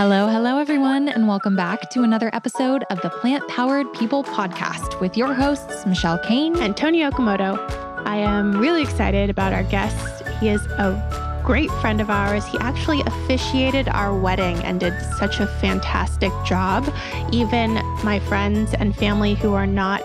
Hello, hello, everyone, and welcome back to another episode of the Plant Powered People podcast with your hosts, Michelle Kane and Toni Okamoto. I am really excited about our guest. He is a great friend of ours. He actually officiated our wedding and did such a fantastic job. Even my friends and family who are not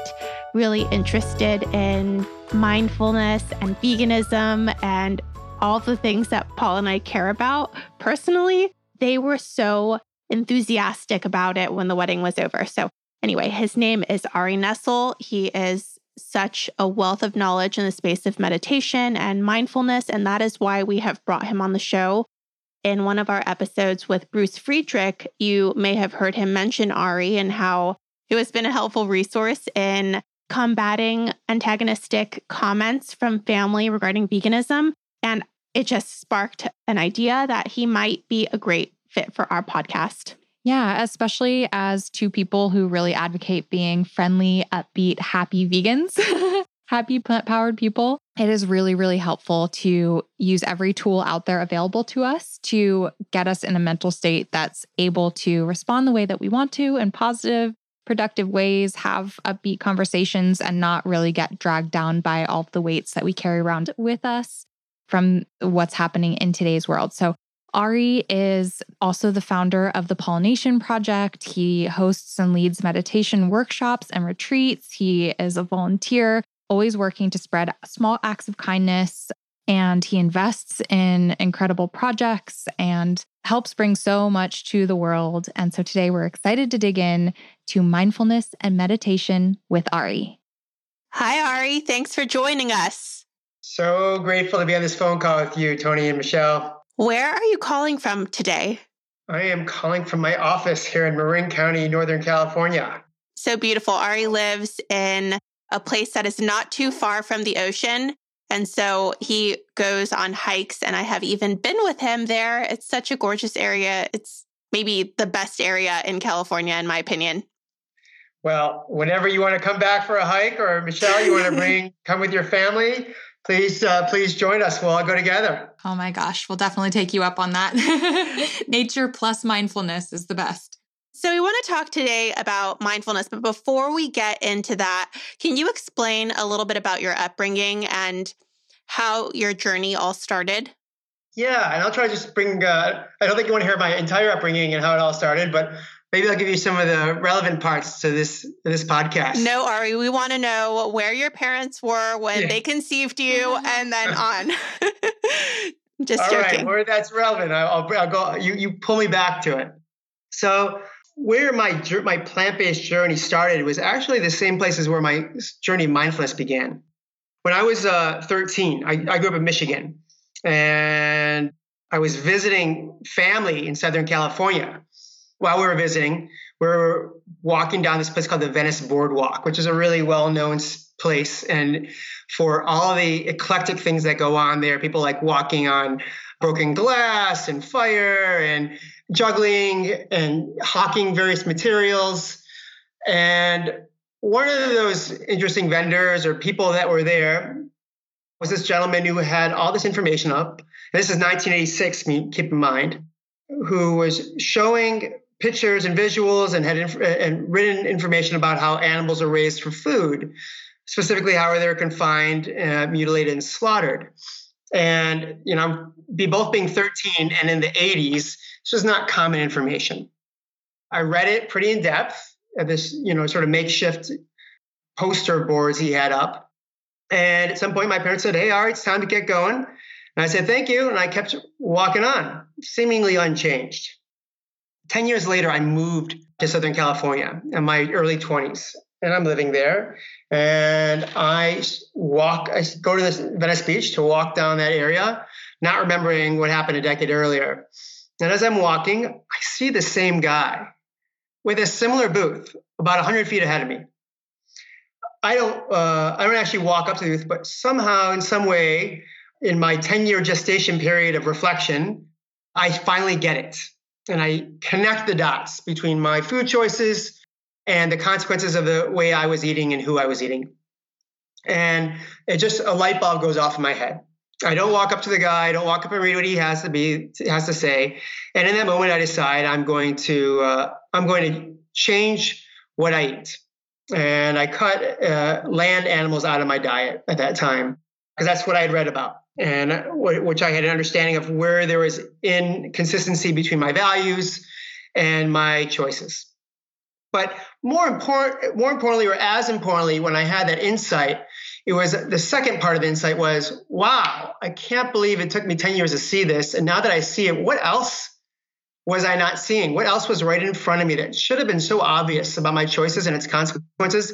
really interested in mindfulness and veganism and all the things that Paul and I care about personally they were so enthusiastic about it when the wedding was over. So, anyway, his name is Ari Nessel. He is such a wealth of knowledge in the space of meditation and mindfulness. And that is why we have brought him on the show. In one of our episodes with Bruce Friedrich, you may have heard him mention Ari and how it has been a helpful resource in combating antagonistic comments from family regarding veganism. And it just sparked an idea that he might be a great fit for our podcast. Yeah, especially as two people who really advocate being friendly, upbeat, happy vegans, happy plant powered people. It is really, really helpful to use every tool out there available to us to get us in a mental state that's able to respond the way that we want to in positive, productive ways, have upbeat conversations, and not really get dragged down by all the weights that we carry around with us from what's happening in today's world. So, Ari is also the founder of the Pollination Project. He hosts and leads meditation workshops and retreats. He is a volunteer, always working to spread small acts of kindness. And he invests in incredible projects and helps bring so much to the world. And so today we're excited to dig in to mindfulness and meditation with Ari. Hi, Ari. Thanks for joining us. So grateful to be on this phone call with you, Toni and Michelle. Where are you calling from today? I am calling from my office here in Marin County, Northern California. So beautiful. Ari lives in a place that is not too far from the ocean. And so he goes on hikes, and I have even been with him there. It's such a gorgeous area. It's maybe the best area in California, in my opinion. Well, whenever you want to come back for a hike, or Michelle, you want to bring come with your family, please uh, please join us. We'll all go together. Oh my gosh, we'll definitely take you up on that. Nature plus mindfulness is the best. So, we want to talk today about mindfulness, but before we get into that, can you explain a little bit about your upbringing and how your journey all started? Yeah, and I'll try to just bring, uh, I don't think you want to hear my entire upbringing and how it all started, but maybe I'll give you some of the relevant parts to this this podcast. No, Ari, we want to know where your parents were when yeah. they conceived you, and then on. Just All joking. right, where that's relevant, I'll, I'll, go. You you pull me back to it. So where my my plant based journey started was actually the same places where my journey of mindfulness began. When I was uh, 13, I, I grew up in Michigan, and I was visiting family in Southern California while we were visiting, we were walking down this place called the Venice Boardwalk, which is a really well known place. And for all the eclectic things that go on there, people like walking on broken glass and fire and juggling and hawking various materials. And one of those interesting vendors or people that were there was this gentleman who had all this information up. This is 1986, keep in mind, who was showing pictures and visuals and had inf- and written information about how animals are raised for food, specifically how they're confined, uh, mutilated, and slaughtered. And you know, be both being 13 and in the 80s, this was not common information. I read it pretty in depth at this, you know, sort of makeshift poster boards he had up. And at some point, my parents said, "Hey, all right, it's time to get going." And I said, "Thank you," and I kept walking on, seemingly unchanged. 10 years later, I moved to Southern California in my early 20s, and I'm living there. And I walk, I go to this Venice Beach to walk down that area, not remembering what happened a decade earlier. And as I'm walking, I see the same guy with a similar booth about 100 feet ahead of me. I don't, uh, I don't actually walk up to the booth, but somehow, in some way, in my 10 year gestation period of reflection, I finally get it and I connect the dots between my food choices and the consequences of the way I was eating and who I was eating. And it just a light bulb goes off in my head. I don't walk up to the guy. I don't walk up and read what he has to be has to say. And in that moment, I decide I'm going to uh, I'm going to change what I eat, and I cut uh, land animals out of my diet at that time because that's what I had read about, and which I had an understanding of where there was inconsistency between my values and my choices. But more important, more importantly, or as importantly, when I had that insight, it was the second part of the insight was, wow, I can't believe it took me 10 years to see this. And now that I see it, what else was I not seeing? What else was right in front of me that should have been so obvious about my choices and its consequences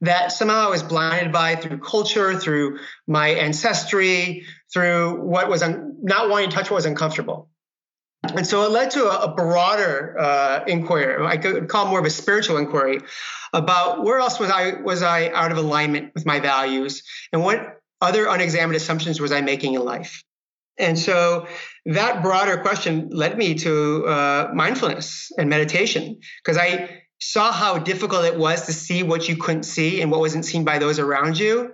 that somehow I was blinded by through culture, through my ancestry, through what was un- not wanting to touch what was uncomfortable. And so it led to a, a broader uh, inquiry. I could call more of a spiritual inquiry about where else was I was I out of alignment with my values, and what other unexamined assumptions was I making in life. And so that broader question led me to uh, mindfulness and meditation because I saw how difficult it was to see what you couldn't see and what wasn't seen by those around you.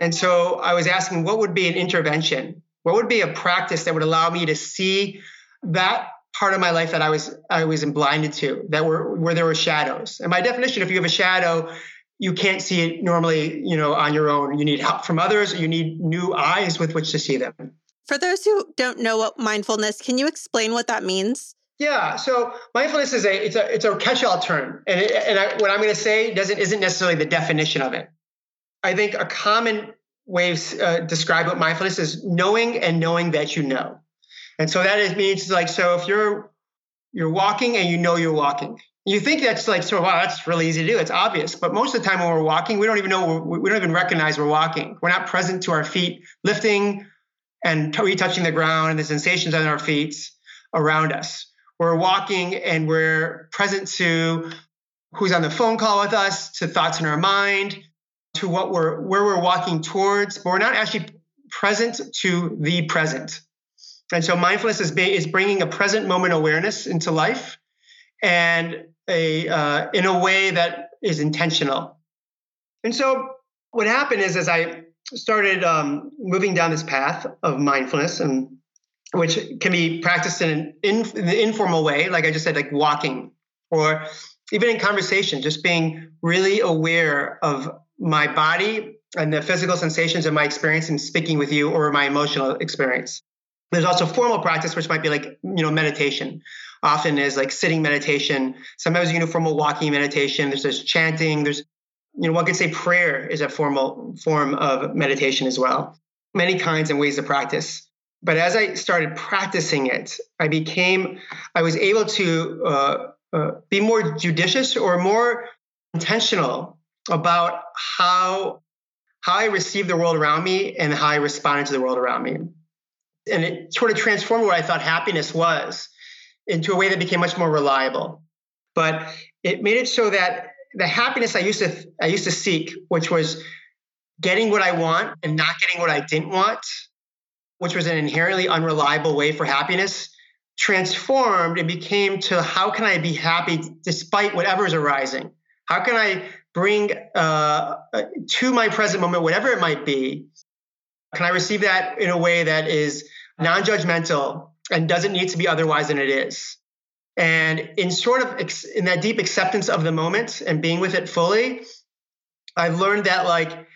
And so I was asking, what would be an intervention? What would be a practice that would allow me to see that part of my life that I was I was blinded to, that were where there were shadows. And by definition, if you have a shadow, you can't see it normally, you know, on your own. You need help from others, you need new eyes with which to see them. For those who don't know what mindfulness, can you explain what that means? Yeah, so mindfulness is a it's a it's a catch-all term, and it, and I, what I'm going to say doesn't isn't necessarily the definition of it. I think a common way to uh, describe what mindfulness is knowing and knowing that you know. And so that is, means like, so if you're, you're walking and you know you're walking, you think that's like, so wow, that's really easy to do. It's obvious. But most of the time when we're walking, we don't even know, we don't even recognize we're walking. We're not present to our feet lifting and retouching the ground and the sensations on our feet around us. We're walking and we're present to who's on the phone call with us, to thoughts in our mind, to what we're where we're walking towards, but we're not actually present to the present. And so mindfulness is, is bringing a present moment awareness into life and a uh, in a way that is intentional. And so what happened is as I started um, moving down this path of mindfulness and which can be practiced in an in, in informal way, like I just said, like walking or even in conversation, just being really aware of my body and the physical sensations of my experience in speaking with you or my emotional experience. There's also formal practice, which might be like, you know, meditation. Often is like sitting meditation. Sometimes you do formal walking meditation. There's this chanting. There's, you know, one could say prayer is a formal form of meditation as well. Many kinds and ways to practice. But as I started practicing it, I became, I was able to uh, uh, be more judicious or more intentional about how how I received the world around me and how I responded to the world around me and it sort of transformed what I thought happiness was into a way that became much more reliable. But it made it so that the happiness I used to I used to seek, which was getting what I want and not getting what I didn't want, which was an inherently unreliable way for happiness, transformed and became to how can I be happy despite whatever is arising? How can I bring uh, to my present moment, whatever it might be, can I receive that in a way that is non judgmental and doesn't need to be otherwise than it is? And in sort of ex- in that deep acceptance of the moment and being with it fully, I've learned that like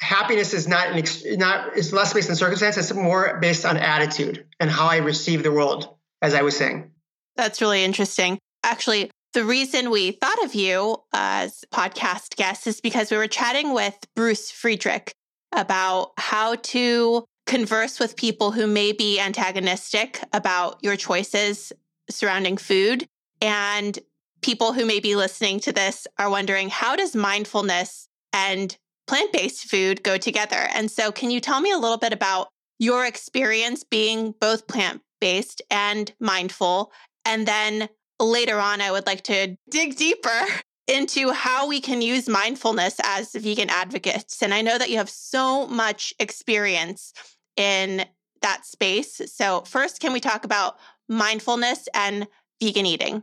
happiness is not an ex- not it's less based on circumstance. It's more based on attitude and how I receive the world, as I was saying. That's really interesting. Actually, the reason we thought of you as podcast guest is because we were chatting with Bruce Friedrich, about how to converse with people who may be antagonistic about your choices surrounding food. And people who may be listening to this are wondering how does mindfulness and plant based food go together? And so, can you tell me a little bit about your experience being both plant based and mindful? And then later on, I would like to dig deeper into how we can use mindfulness as vegan advocates. And I know that you have so much experience in that space. So, first, can we talk about mindfulness and vegan eating?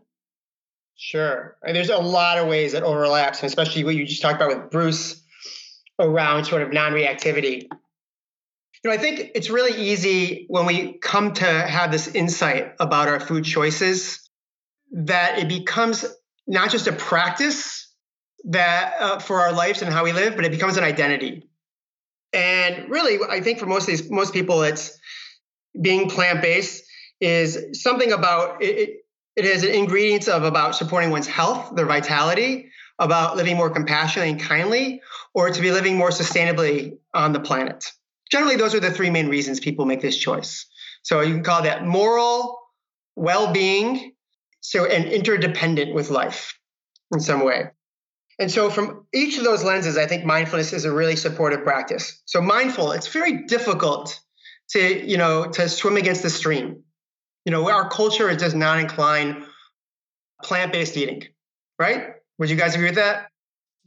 Sure. There's a lot of ways that overlaps, and especially what you just talked about with Bruce around sort of non reactivity. You know, I think it's really easy when we come to have this insight about our food choices that it becomes not just a practice that uh, for our lives and how we live, but it becomes an identity. And really, I think for most of these most people, it's being plant based is something about it, it has ingredients of about supporting one's health, their vitality, about living more compassionately and kindly, or to be living more sustainably on the planet. Generally, those are the three main reasons people make this choice. So you can call that moral, well-being, so and interdependent with life in some way. And so from each of those lenses, I think mindfulness is a really supportive practice. So mindful, it's very difficult to, you know, to swim against the stream. You know, our culture does not incline plant-based eating, right? Would you guys agree with that?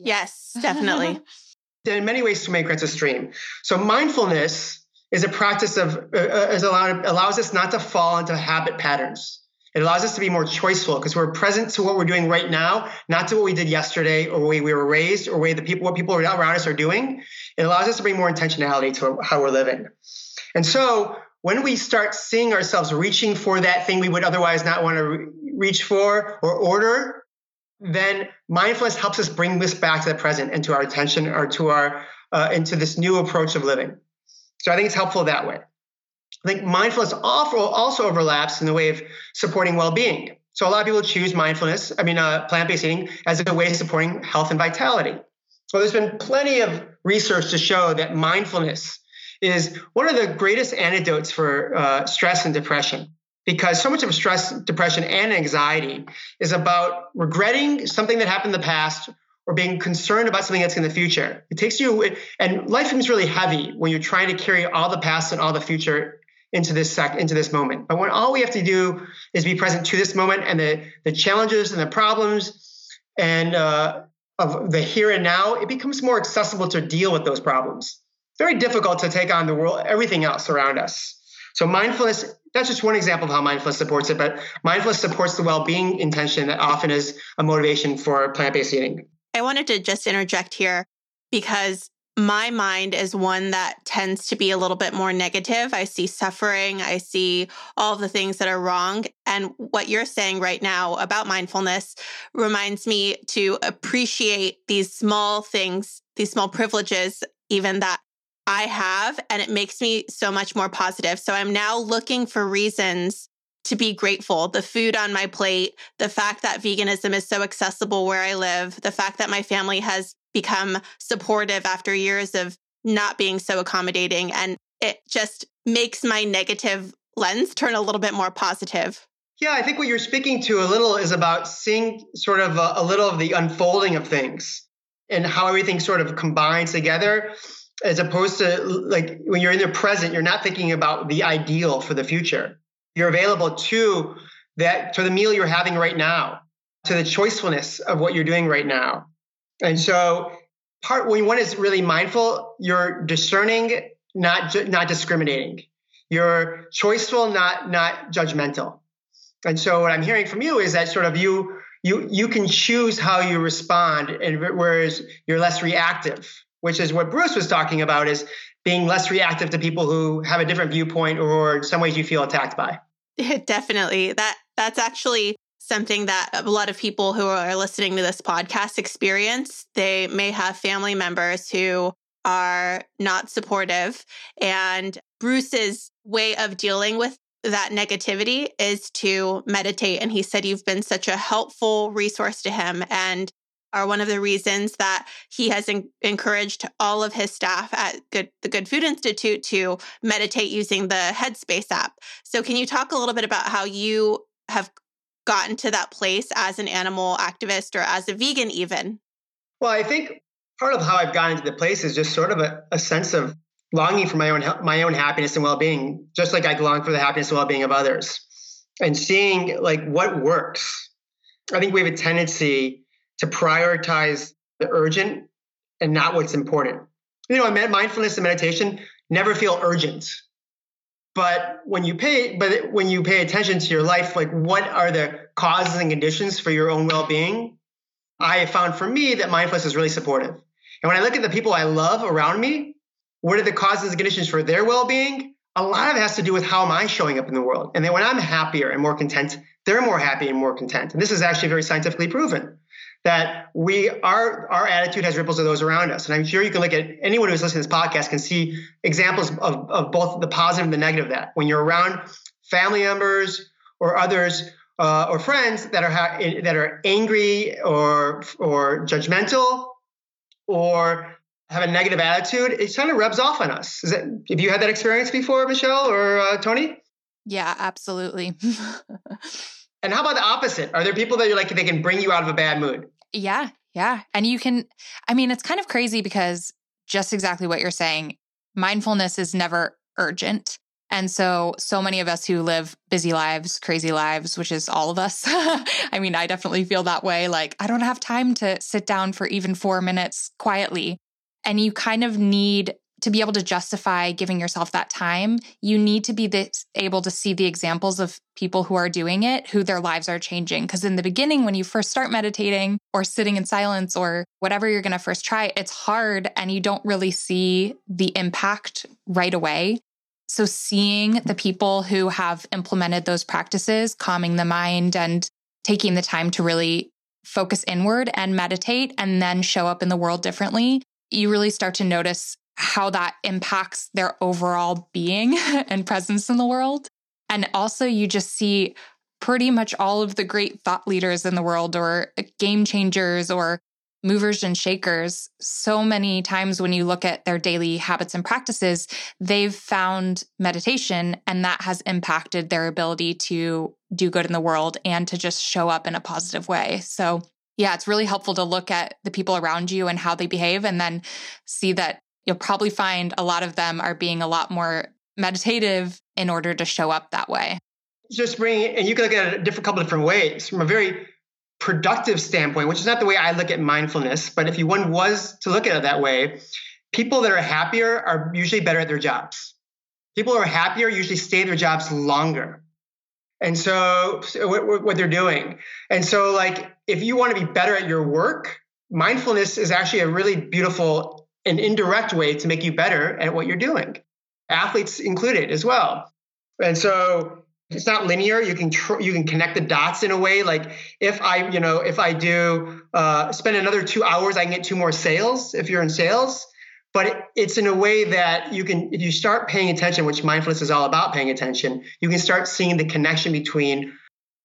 Yes, definitely. in many ways to make against a stream. So mindfulness is a practice of uh, uh is allowed, allows us not to fall into habit patterns. It allows us to be more choiceful because we're present to what we're doing right now, not to what we did yesterday or the way we were raised or way the people what people around us are doing. It allows us to bring more intentionality to how we're living. And so when we start seeing ourselves reaching for that thing we would otherwise not want to re- reach for or order, then mindfulness helps us bring this back to the present and to our attention or to our uh, into this new approach of living. So I think it's helpful that way. I think mindfulness also overlaps in the way of supporting well-being. So a lot of people choose mindfulness, I mean, uh, plant-based eating as a way of supporting health and vitality. So there's been plenty of research to show that mindfulness is one of the greatest antidotes for uh, stress and depression because so much of stress, depression, and anxiety is about regretting something that happened in the past or being concerned about something that's in the future. It takes you, and life becomes really heavy when you're trying to carry all the past and all the future into this sec, into this moment. But when all we have to do is be present to this moment and the the challenges and the problems and uh, of the here and now, it becomes more accessible to deal with those problems very difficult to take on the world, everything else around us. So mindfulness, that's just one example of how mindfulness supports it, but mindfulness supports the well-being intention that often is a motivation for plant-based eating. I wanted to just interject here because my mind is one that tends to be a little bit more negative. I see suffering, I see all the things that are wrong. And what you're saying right now about mindfulness reminds me to appreciate these small things, these small privileges, even that I have, and it makes me so much more positive. So I'm now looking for reasons to be grateful. The food on my plate, the fact that veganism is so accessible where I live, the fact that my family has become supportive after years of not being so accommodating. And it just makes my negative lens turn a little bit more positive. Yeah, I think what you're speaking to a little is about seeing sort of a, a little of the unfolding of things and how everything sort of combines together as opposed to like when you're in the present, you're not thinking about the ideal for the future. You're available to that to the meal you're having right now, to the choicefulness of what you're doing right now. And so part when one is really mindful, you're discerning, not not discriminating. You're choiceful, not not judgmental. And so what I'm hearing from you is that sort of you you you can choose how you respond and whereas you're less reactive which is what Bruce was talking about is being less reactive to people who have a different viewpoint or in some ways you feel attacked by. Definitely. That that's actually something that a lot of people who are listening to this podcast experience. They may have family members who are not supportive and Bruce's way of dealing with that negativity is to meditate and he said you've been such a helpful resource to him and are one of the reasons that he has in- encouraged all of his staff at Good, the Good Food Institute to meditate using the Headspace app. So, can you talk a little bit about how you have gotten to that place as an animal activist or as a vegan, even? Well, I think part of how I've gotten to the place is just sort of a, a sense of longing for my own my own happiness and well-being, just like I long for the happiness and well-being of others, and seeing like what works. I think we have a tendency to prioritize the urgent and not what's important. You know, mindfulness and meditation never feel urgent. But when you pay, but when you pay attention to your life, like what are the causes and conditions for your own well-being? I have found for me that mindfulness is really supportive. And when I look at the people I love around me, what are the causes and conditions for their well-being? A lot of it has to do with how am I showing up in the world. And then when I'm happier and more content, they're more happy and more content. And this is actually very scientifically proven that we our our attitude has ripples of those around us. And I'm sure you can look at anyone who's listening to this podcast can see examples of, of both the positive and the negative of that. When you're around family members or others uh, or friends that are ha- that are angry or or judgmental or have a negative attitude, it kind of rubs off on us. Is that, have you had that experience before, Michelle or uh, Toni? Yeah, absolutely. and how about the opposite? Are there people that you're like they can bring you out of a bad mood? Yeah, yeah. And you can, I mean, it's kind of crazy because just exactly what you're saying, mindfulness is never urgent. And so, so many of us who live busy lives, crazy lives, which is all of us. I mean, I definitely feel that way. Like, I don't have time to sit down for even four minutes quietly. And you kind of need to be able to justify giving yourself that time, you need to be this, able to see the examples of people who are doing it, who their lives are changing. Because in the beginning, when you first start meditating or sitting in silence or whatever you're going to first try, it's hard and you don't really see the impact right away. So, seeing the people who have implemented those practices, calming the mind and taking the time to really focus inward and meditate and then show up in the world differently, you really start to notice how that impacts their overall being and presence in the world. And also, you just see pretty much all of the great thought leaders in the world or game changers or movers and shakers, so many times when you look at their daily habits and practices, they've found meditation and that has impacted their ability to do good in the world and to just show up in a positive way. So, yeah, it's really helpful to look at the people around you and how they behave and then see that you'll probably find a lot of them are being a lot more meditative in order to show up that way. Just bring, and you can look at it a different couple different ways. From a very productive standpoint, which is not the way I look at mindfulness, but if you one was to look at it that way, people that are happier are usually better at their jobs. People who are happier usually stay in their jobs longer. And so, so what, what they're doing. And so, like, if you want to be better at your work, mindfulness is actually a really beautiful and indirect way to make you better at what you're doing. Athletes included as well. And so it's not linear you can tr- you can connect the dots in a way like if i you know if i do uh, spend another two hours i can get two more sales if you're in sales but it, it's in a way that you can if you start paying attention which mindfulness is all about paying attention you can start seeing the connection between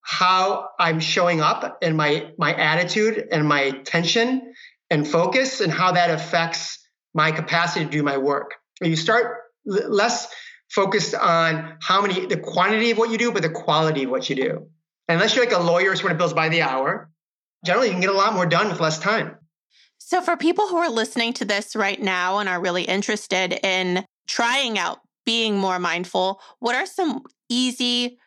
how i'm showing up and my my attitude and my attention and focus and how that affects my capacity to do my work you start less focused on how many, the quantity of what you do, but the quality of what you do. And unless you're like a lawyer who sort of bills by the hour, generally you can get a lot more done with less time. So, for people who are listening to this right now and are really interested in trying out being more mindful, what are some easy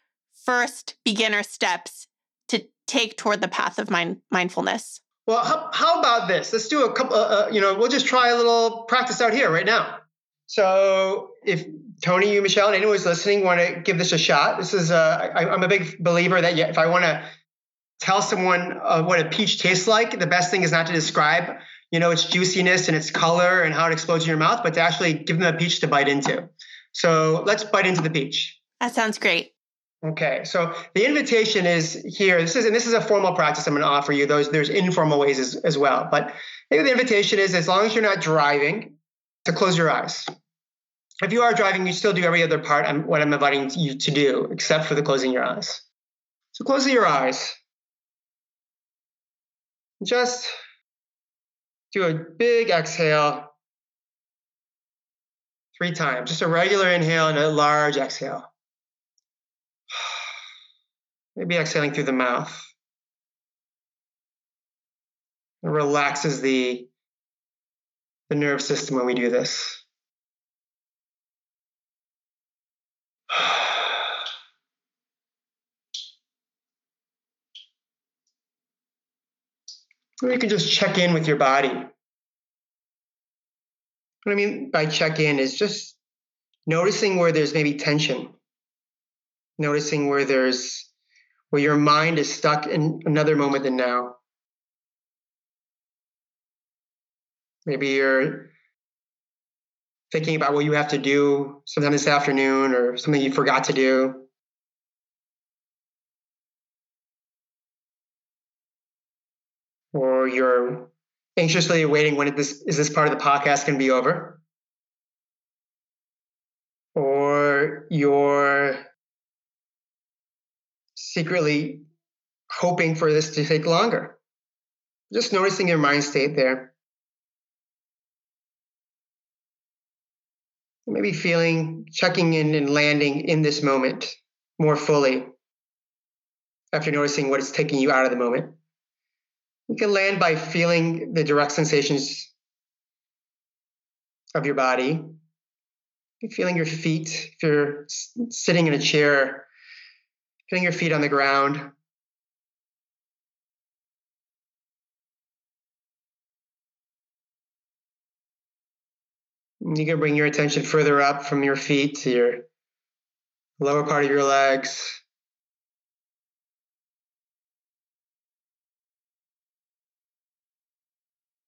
first beginner steps to take toward the path of mind- mindfulness? Well, how, how, about this? Let's do a couple, uh, uh, you know, we'll just try a little practice out here right now. So if Toni, you, Michelle, and anyone who's listening want to give this a shot, this is a, I, I'm a big believer that if I want to tell someone uh, what a peach tastes like, the best thing is not to describe, you know, its juiciness and its color and how it explodes in your mouth, but to actually give them a peach to bite into. So let's bite into the peach. That sounds great. Okay, so the invitation is here. This is and this is a formal practice I'm going to offer you. Those there's informal ways as, as well, but maybe the invitation is as long as you're not driving, to close your eyes. If you are driving, you still do every other part I'm, what I'm inviting you to do, except for the closing your eyes. So closing your eyes. Just do a big exhale three times. Just a regular inhale and a large exhale. Maybe exhaling through the mouth. It relaxes the the nerve system when we do this. Or you can just check in with your body. What I mean by check in is just noticing where there's maybe tension, noticing where there's where your mind is stuck in another moment than now. Maybe you're thinking about what you have to do sometime this afternoon or something you forgot to do. Or you're anxiously awaiting when this is this part of the podcast going to be over. Or you're secretly hoping for this to take longer. Just noticing your mind state there. Maybe feeling, checking in and landing in this moment more fully after noticing what is taking you out of the moment. You can land by feeling the direct sensations of your body, feeling your feet. If you're sitting in a chair, feeling your feet on the ground. You can bring your attention further up from your feet to your lower part of your legs.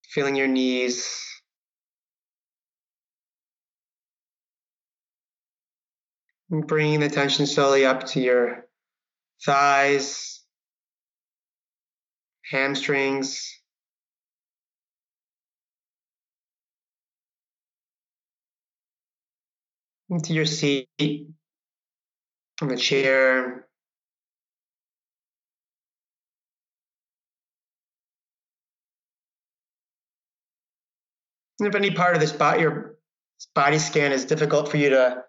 Feeling your knees. And bringing the attention slowly up to your thighs, hamstrings, into your seat on the chair. And if any part of this body, your body scan is difficult for you to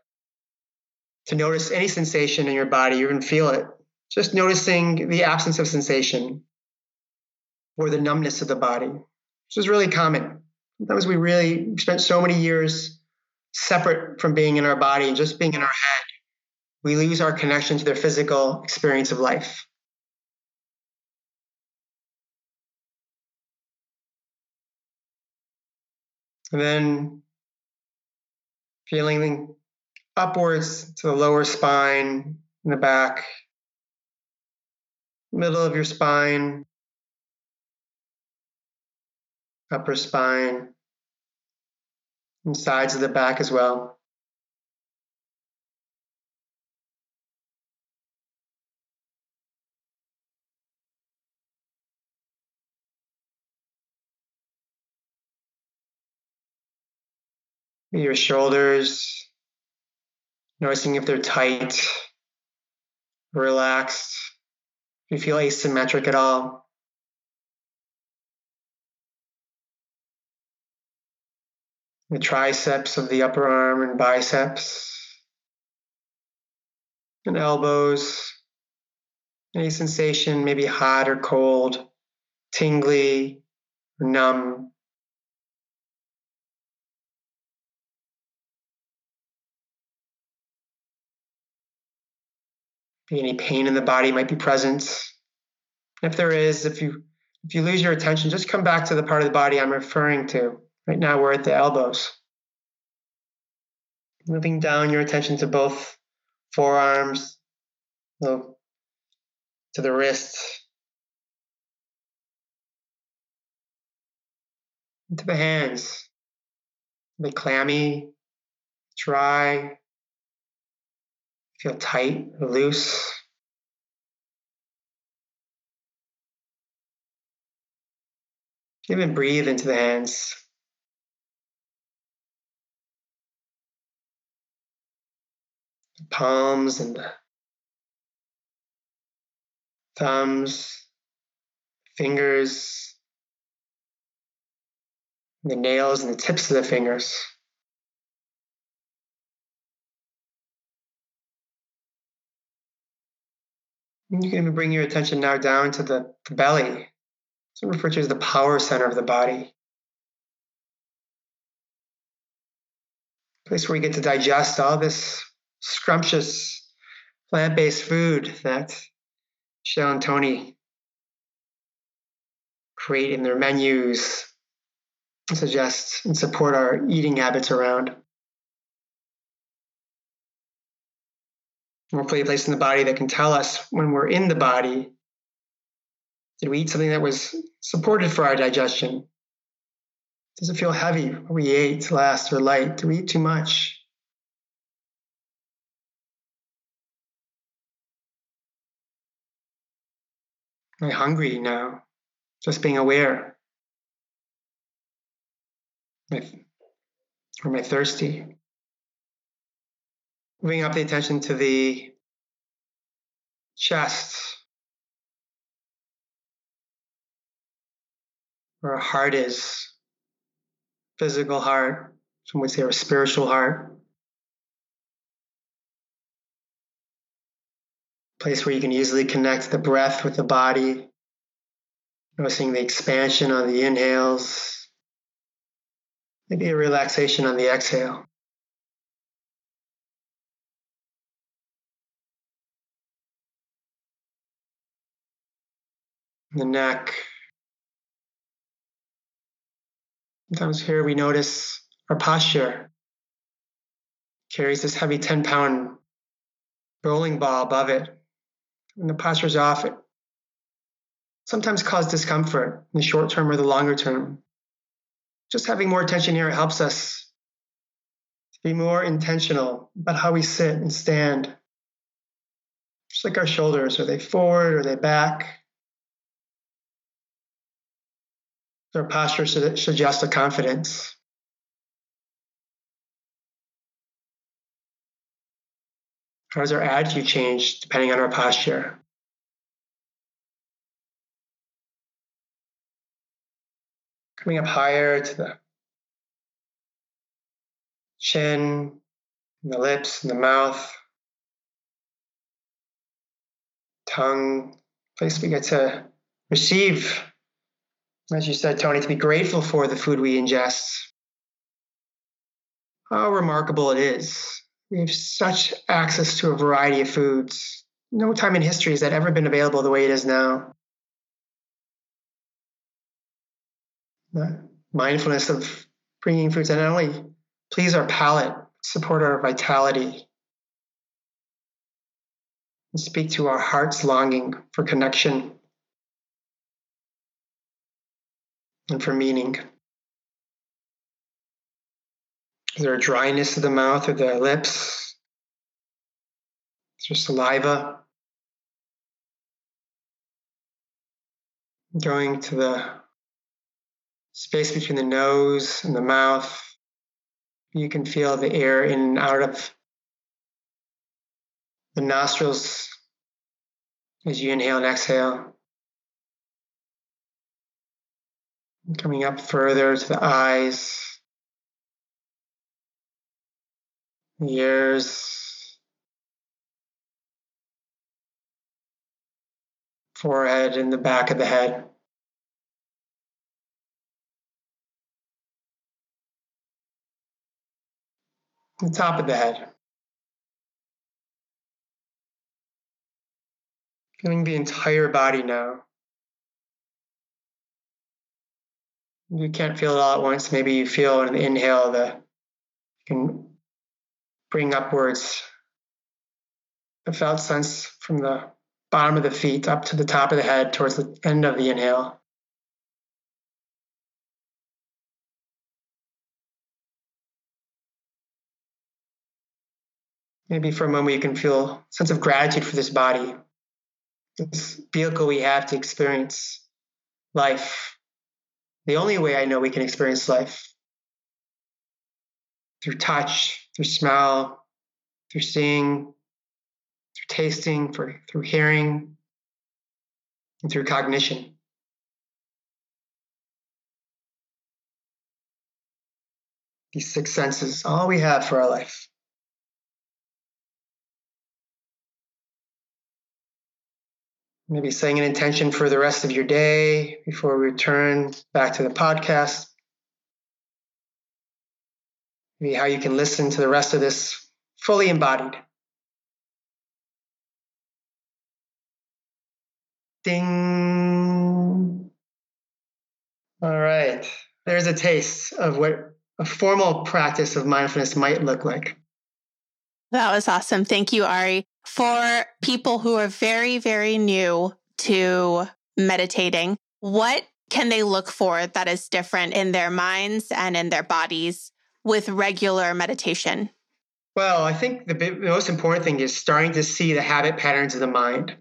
to notice any sensation in your body, you can feel it. Just noticing the absence of sensation or the numbness of the body, which is really common. Sometimes we really spent so many years separate from being in our body and just being in our head, we lose our connection to their physical experience of life. And then feeling upwards to the lower spine in the back, middle of your spine, upper spine, and sides of the back as well. Your shoulders, noticing if they're tight, relaxed, you feel asymmetric at all. the triceps of the upper arm and biceps, and elbows. Any sensation, maybe hot or cold, tingly or numb. Any pain in the body might be present. If there is, if you if you lose your attention, just come back to the part of the body I'm referring to. Right now, we're at the elbows. Moving down your attention to both forearms, to the wrists, to the hands. Be clammy, dry, feel tight, loose. Even breathe into the hands. The palms and the thumbs, fingers, the nails and the tips of the fingers. You can even bring your attention now down to the, the belly. It's referred to as the power center of the body. Place where you get to digest all this scrumptious plant based food that Shell and Toni create in their menus, suggest and support our eating habits around. Hopefully, a place in the body that can tell us when we're in the body did we eat something that was supported for our digestion? Does it feel heavy? Are we ate last or light? Do we eat too much? Am I hungry now? Just being aware. Am I thirsty? Moving up the attention to the chest, where our heart is. Physical heart, some would say our spiritual heart. Place where you can easily connect the breath with the body, noticing the expansion on the inhales, maybe a relaxation on the exhale. The neck. Sometimes here we notice our posture carries this heavy 10 pound rolling ball above it. When the posture is off, it sometimes causes discomfort in the short term or the longer term. Just having more attention here helps us to be more intentional about how we sit and stand. Just like our shoulders, are they forward, or they back? Their posture suggests a confidence. How does our attitude change depending on our posture? Coming up higher to the chin, the lips, and the mouth, tongue, place we get to receive as you said, Toni, to be grateful for the food we ingest. How remarkable it is. We have such access to a variety of foods. No time in history has that ever been available the way it is now. The mindfulness of bringing foods that not only please our palate, support our vitality, and speak to our heart's longing for connection and for meaning. Is there a dryness of the mouth or the lips? Is there saliva? Going to the space between the nose and the mouth. You can feel the air in and out of the nostrils as you inhale and exhale. Coming up further to the eyes, the ears, forehead, and the back of the head. The top of the head. Feeling the entire body now. You can't feel it all at once. Maybe you feel an inhale that you can bring upwards the felt sense from the bottom of the feet up to the top of the head towards the end of the inhale. Maybe for a moment you can feel a sense of gratitude for this body, this vehicle we have to experience life the only way I know we can experience life through touch, through smell, through seeing, through tasting, for, through hearing, and through cognition. These six senses, all we have for our life. Maybe setting an intention for the rest of your day before we return back to the podcast. Maybe how you can listen to the rest of this fully embodied. Ding. All right. There's a taste of what a formal practice of mindfulness might look like. That was awesome. Thank you, Ari for people who are very, very new to meditating, what can they look for that is different in their minds and in their bodies with regular meditation? Well, I think the, most important thing is starting to see the habit patterns of the mind.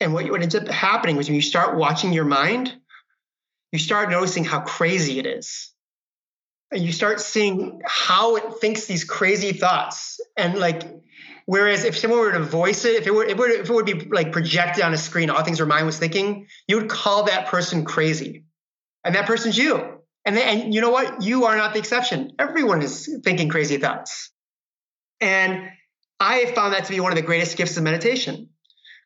And what, what ends up happening is when you start watching your mind, you start noticing how crazy it is. You start seeing how it thinks these crazy thoughts. And like, whereas if someone were to voice it, if it were, it, if it would be like projected on a screen, all things your mind was thinking, you would call that person crazy. And that person's you. And, then, and you know what? You are not the exception. Everyone is thinking crazy thoughts. And I have found that to be one of the greatest gifts of meditation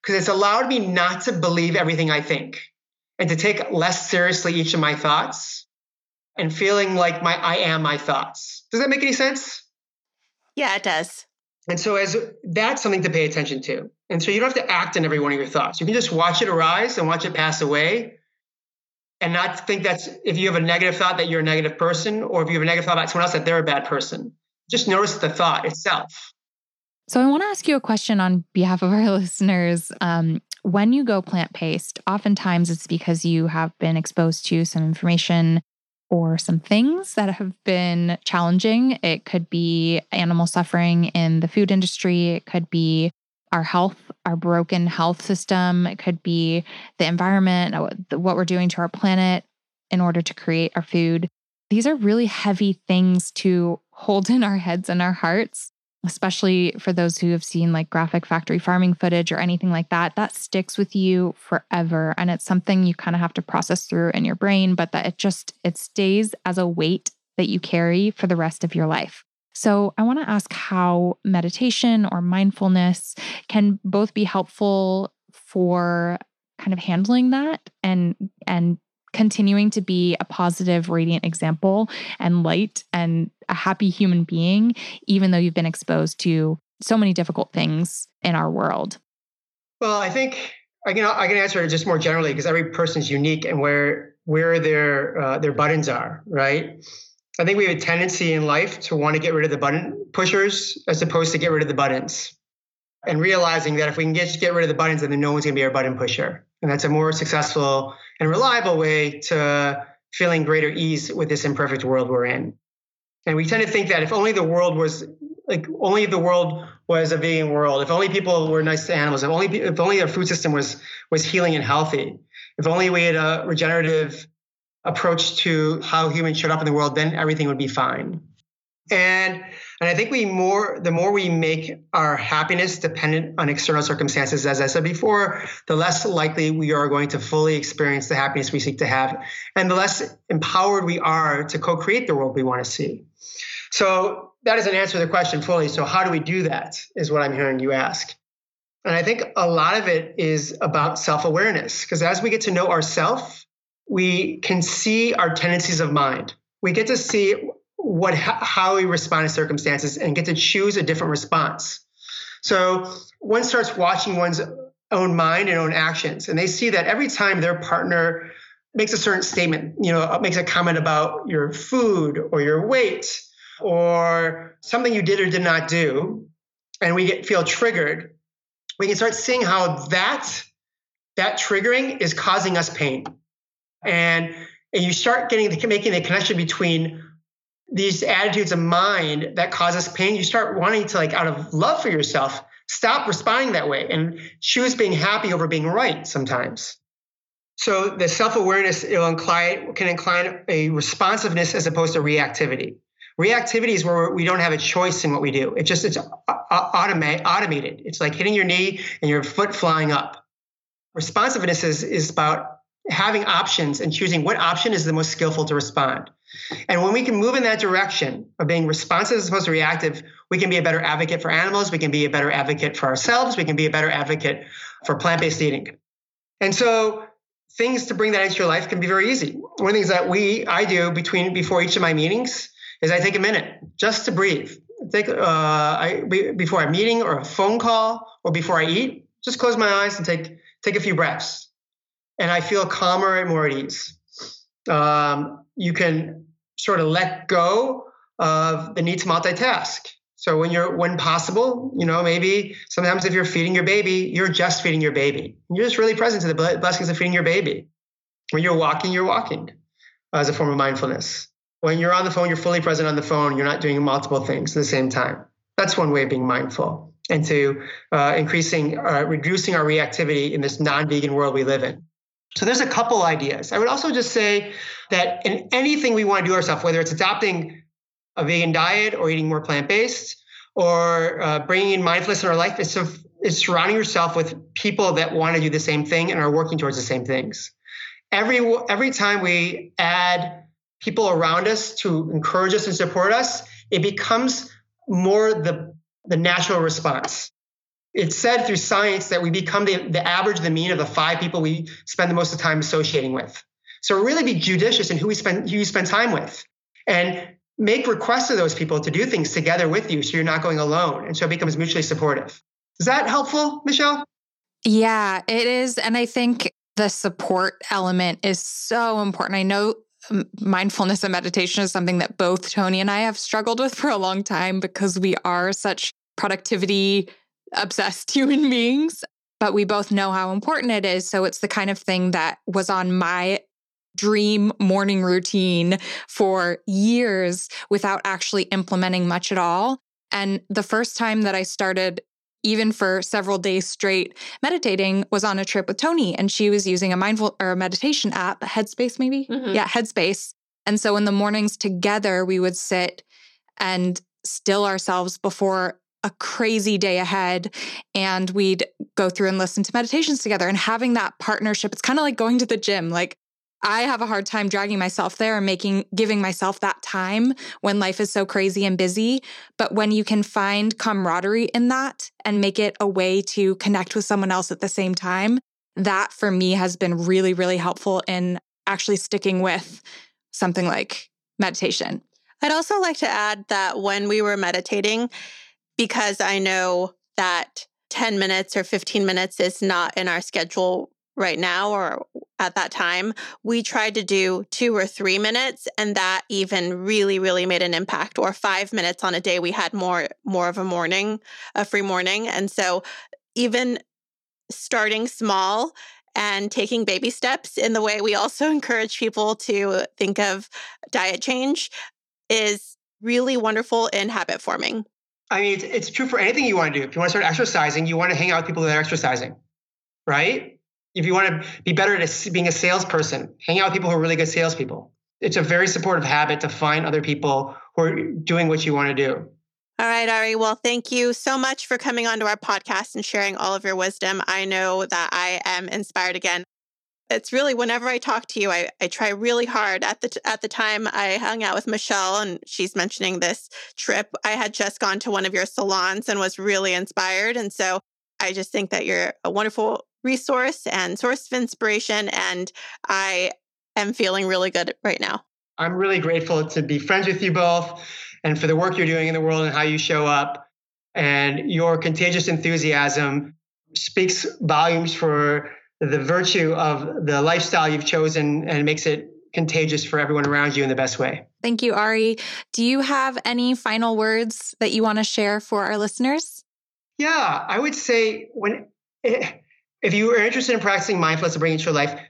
because it's allowed me not to believe everything I think and to take less seriously each of my thoughts and feeling like my I am my thoughts. Does that make any sense? Yeah, it does. And so as that's something to pay attention to. And so you don't have to act on every one of your thoughts. You can just watch it arise and watch it pass away and not think that's if you have a negative thought that you're a negative person or if you have a negative thought about someone else that they're a bad person. Just notice the thought itself. So I want to ask you a question on behalf of our listeners. Um, when you go plant based, oftentimes it's because you have been exposed to some information or some things that have been challenging. It could be animal suffering in the food industry, it could be our health, our broken health system, it could be the environment, uh, what we're doing to our planet in order to create our food. These are really heavy things to hold in our heads and our hearts especially for those who have seen like graphic factory farming footage or anything like that, that sticks with you forever. And it's something you kind of have to process through in your brain, but that it just, it stays as a weight that you carry for the rest of your life. So I want to ask how meditation or mindfulness can both be helpful for kind of handling that and and continuing to be a positive, radiant example and light and a happy human being, even though you've been exposed to so many difficult things in our world? Well, I think I can I can answer it just more generally because every person is unique and where where their uh, their buttons are, right? I think we have a tendency in life to want to get rid of the button pushers as opposed to get rid of the buttons. And realizing that if we can get, get rid of the buttons, then no one's going to be our button pusher. And that's a more successful and reliable way to feeling greater ease with this imperfect world we're in. And we tend to think that if only the world was like only the world was a vegan world, if only people were nice to animals, if only if only our food system was was healing and healthy, if only we had a regenerative approach to how humans showed up in the world, then everything would be fine. And and I think we more the more we make our happiness dependent on external circumstances, as I said before, the less likely we are going to fully experience the happiness we seek to have, and the less empowered we are to co-create the world we want to see. So that doesn't answer the question fully. So how do we do that? Is what I'm hearing you ask. And I think a lot of it is about self-awareness, because as we get to know ourselves, we can see our tendencies of mind. We get to see what how we respond to circumstances and get to choose a different response. So one starts watching one's own mind and own actions, and they see that every time their partner makes a certain statement, you know, uh, makes a comment about your food or your weight or something you did or did not do, and we get feel triggered, we can start seeing how that that triggering is causing us pain, and and you start getting the, making the connection between these attitudes of mind that cause us pain, you start wanting to, like, out of love for yourself, stop responding that way and choose being happy over being right sometimes. So the self-awareness incline, can incline a responsiveness as opposed to reactivity. Reactivity is where we don't have a choice in what we do. It just it's uh, uh, automate, automated. It's like hitting your knee and your foot flying up. Responsiveness is, is about having options and choosing what option is the most skillful to respond. And when we can move in that direction of being responsive as opposed to reactive, we can be a better advocate for animals. We can be a better advocate for ourselves. We can be a better advocate for plant based eating. And so things to bring that into your life can be very easy. One of the things that we I do between before each of my meetings is I take a minute just to breathe. Take uh, I, before a meeting or a phone call or before I eat, just close my eyes and take take a few breaths, and I feel calmer and more at ease. Um, you can sort of let go of the need to multitask. So when you're when possible, you know, maybe sometimes if you're feeding your baby, you're just feeding your baby. You're just really present to the blessings of feeding your baby. When you're walking, you're walking as a form of mindfulness. When you're on the phone, you're fully present on the phone. You're not doing multiple things at the same time. That's one way of being mindful and to uh, increasing, uh, reducing our reactivity in this non-vegan world we live in. So there's a couple ideas. I would also just say that in anything we want to do ourselves, whether it's adopting a vegan diet or eating more plant-based or uh, bringing in mindfulness in our life, it's surrounding yourself with people that want to do the same thing and are working towards the same things. Every every time we add people around us to encourage us and support us, it becomes more the the natural response. It's said through science that we become the, the average, the mean of the five people we spend the most of the time associating with. So really be judicious in who we spend who you spend time with. And make requests of those people to do things together with you so you're not going alone. And so it becomes mutually supportive. Is that helpful, Michelle? Yeah, it is. And I think the support element is so important. I know um, mindfulness and meditation is something that both Toni and I have struggled with for a long time because we are such productivity obsessed human beings, but we both know how important it is. So it's the kind of thing that was on my dream morning routine for years without actually implementing much at all. And the first time that I started even for several days straight meditating was on a trip with Toni and she was using a mindful or a meditation app, Headspace maybe. Mm-hmm. Yeah, Headspace. And so in the mornings together we would sit and still ourselves before a crazy day ahead and we'd go through and listen to meditations together and having that partnership it's kind of like going to the gym like I have a hard time dragging myself there and making giving myself that time when life is so crazy and busy. But when you can find camaraderie in that and make it a way to connect with someone else at the same time, that for me has been really, really helpful in actually sticking with something like meditation. I'd also like to add that when we were meditating, because I know that 10 minutes or 15 minutes is not in our schedule right now or at that time, we tried to do two or three minutes, and that even really, really made an impact. Or five minutes on a day, we had more more of a morning, a free morning, and so even starting small and taking baby steps in the way we also encourage people to think of diet change is really wonderful in habit forming. I mean, it's, it's true for anything you want to do. If you want to start exercising, you want to hang out with people that are exercising, right? if you want to be better at being a salesperson, hang out with people who are really good salespeople. It's a very supportive habit to find other people who are doing what you want to do. All right, Ari. Well, thank you so much for coming onto our podcast and sharing all of your wisdom. I know that I am inspired again. It's really whenever I talk to you, I, I try really hard. At the at the time I hung out with Michelle and she's mentioning this trip. I had just gone to one of your salons and was really inspired. And so I just think that you're a wonderful resource and source of inspiration. And I am feeling really good right now. I'm really grateful to be friends with you both and for the work you're doing in the world and how you show up. And your contagious enthusiasm speaks volumes for the virtue of the lifestyle you've chosen and makes it contagious for everyone around you in the best way. Thank you, Ari. Do you have any final words that you want to share for our listeners? Yeah, I would say when if you are interested in practicing mindfulness and bringing it to your life,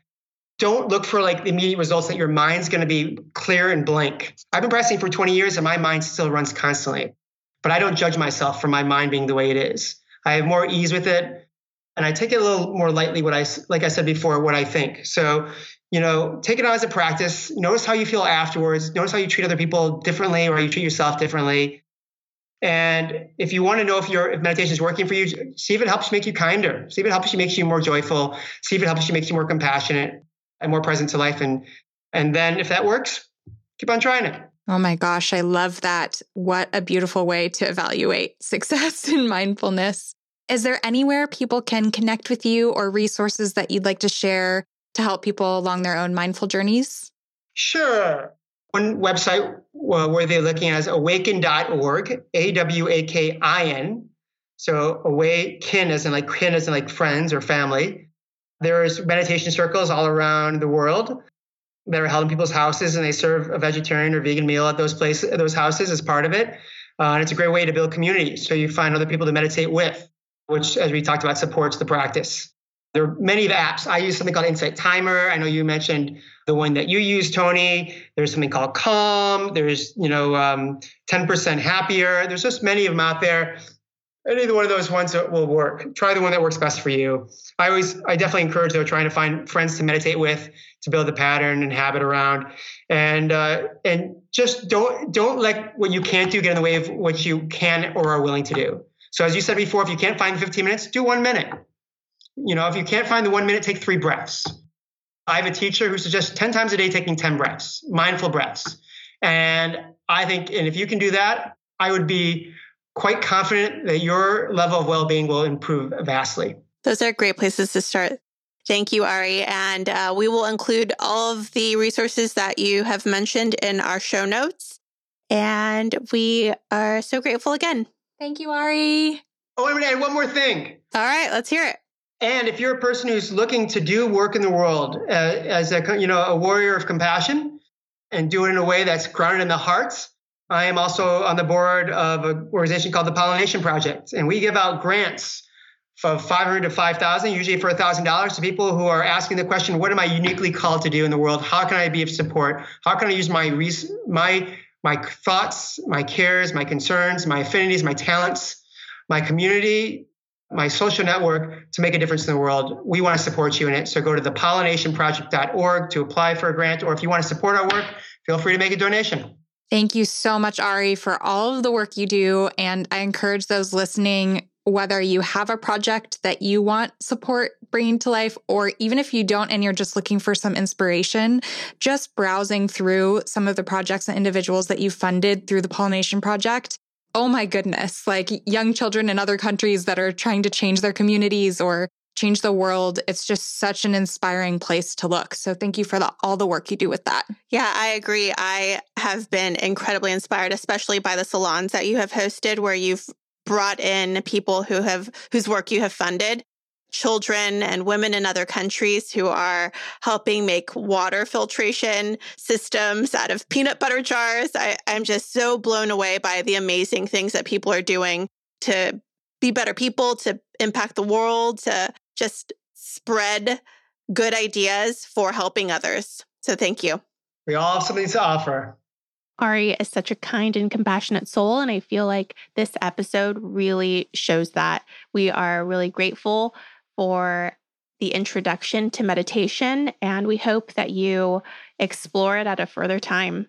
don't look for like the immediate results that your mind's going to be clear and blank. I've been practicing for 20 years and my mind still runs constantly, but I don't judge myself for my mind being the way it is. I have more ease with it and I take it a little more lightly what I like I said before what I think. So, you know, take it on as a practice. Notice how you feel afterwards. Notice how you treat other people differently or you treat yourself differently. And if you want to know if your if meditation is working for you, see if it helps make you kinder. See if it helps you make you more joyful. See if it helps you make you more compassionate and more present to life. And and then if that works, keep on trying it. Oh my gosh, I love that. What a beautiful way to evaluate success in mindfulness. Is there anywhere people can connect with you or resources that you'd like to share to help people along their own mindful journeys? Sure. One website where they're looking at is awakin.org, A W A K I N. So awaken as in like kin as in like friends or family. There's meditation circles all around the world that are held in people's houses, and they serve a vegetarian or vegan meal at those places, those houses as part of it. Uh, and it's a great way to build community. So you find other people to meditate with, which, as we talked about, supports the practice. There are many apps. I use something called Insight Timer. I know you mentioned the one that you use, Toni. There's something called Calm. There's, you know, um, 10% happier. There's just many of them out there. Any one of those ones will work. Try the one that works best for you. I always, I definitely encourage though trying to find friends to meditate with to build a pattern and habit around, and uh, and just don't don't let what you can't do get in the way of what you can or are willing to do. So as you said before, if you can't find 15 minutes, do one minute. You know, if you can't find the one minute, take three breaths. I have a teacher who suggests 10 times a day taking 10 breaths, mindful breaths. And I think, and if you can do that, I would be quite confident that your level of well being will improve vastly. Those are great places to start. Thank you, Ari. And uh, we will include all of the resources that you have mentioned in our show notes. And we are so grateful again. Thank you, Ari. Oh, and one more thing. All right, let's hear it. And if you're a person who's looking to do work in the world uh, as a you know a warrior of compassion and do it in a way that's grounded in the hearts, I am also on the board of an organization called the Pollination Project, and we give out grants from 500 to 5,000, usually for $1,000 to people who are asking the question, what am I uniquely called to do in the world? How can I be of support? How can I use my my my thoughts, my cares, my concerns, my affinities, my talents, my community my social network to make a difference in the world. We want to support you in it. So go to thepollinationproject.org to apply for a grant, or if you want to support our work, feel free to make a donation. Thank you so much, Ari, for all of the work you do. And I encourage those listening, whether you have a project that you want support bringing to life, or even if you don't and you're just looking for some inspiration, just browsing through some of the projects and individuals that you funded through the Pollination Project oh my goodness, like young children in other countries that are trying to change their communities or change the world. It's just such an inspiring place to look. So thank you for the, all the work you do with that. Yeah, I agree. I have been incredibly inspired, especially by the salons that you have hosted where you've brought in people who have whose work you have funded children and women in other countries who are helping make water filtration systems out of peanut butter jars. I, I'm just so blown away by the amazing things that people are doing to be better people, to impact the world, to just spread good ideas for helping others. So thank you. We all have something to offer. Ari is such a kind and compassionate soul. And I feel like this episode really shows that. We are really grateful for the introduction to meditation, and we hope that you explore it at a further time.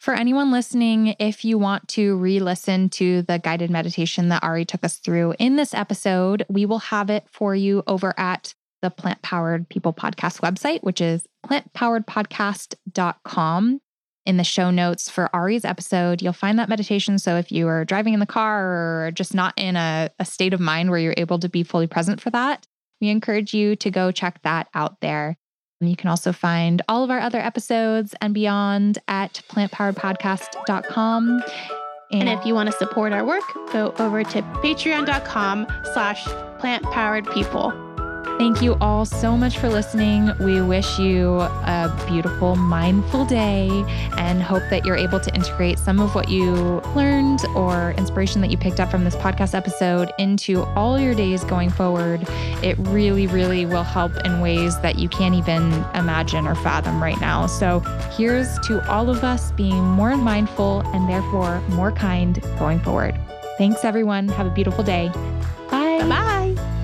For anyone listening, if you want to re listen to the guided meditation that Ari took us through in this episode, we will have it for you over at the Plant Powered People Podcast website, which is plantpoweredpodcast.com. In the show notes for Ari's episode, you'll find that meditation. So if you are driving in the car or just not in a, a state of mind where you're able to be fully present for that, we encourage you to go check that out there. You can also find all of our other episodes and beyond at plantpoweredpodcast.com. And, and if you want to support our work, go over to patreon.com slash plantpoweredpeople. Thank you all so much for listening. We wish you a beautiful, mindful day and hope that you're able to integrate some of what you learned or inspiration that you picked up from this podcast episode into all your days going forward. It really, really will help in ways that you can't even imagine or fathom right now. So here's to all of us being more mindful and therefore more kind going forward. Thanks, everyone. Have a beautiful day. Bye. Bye.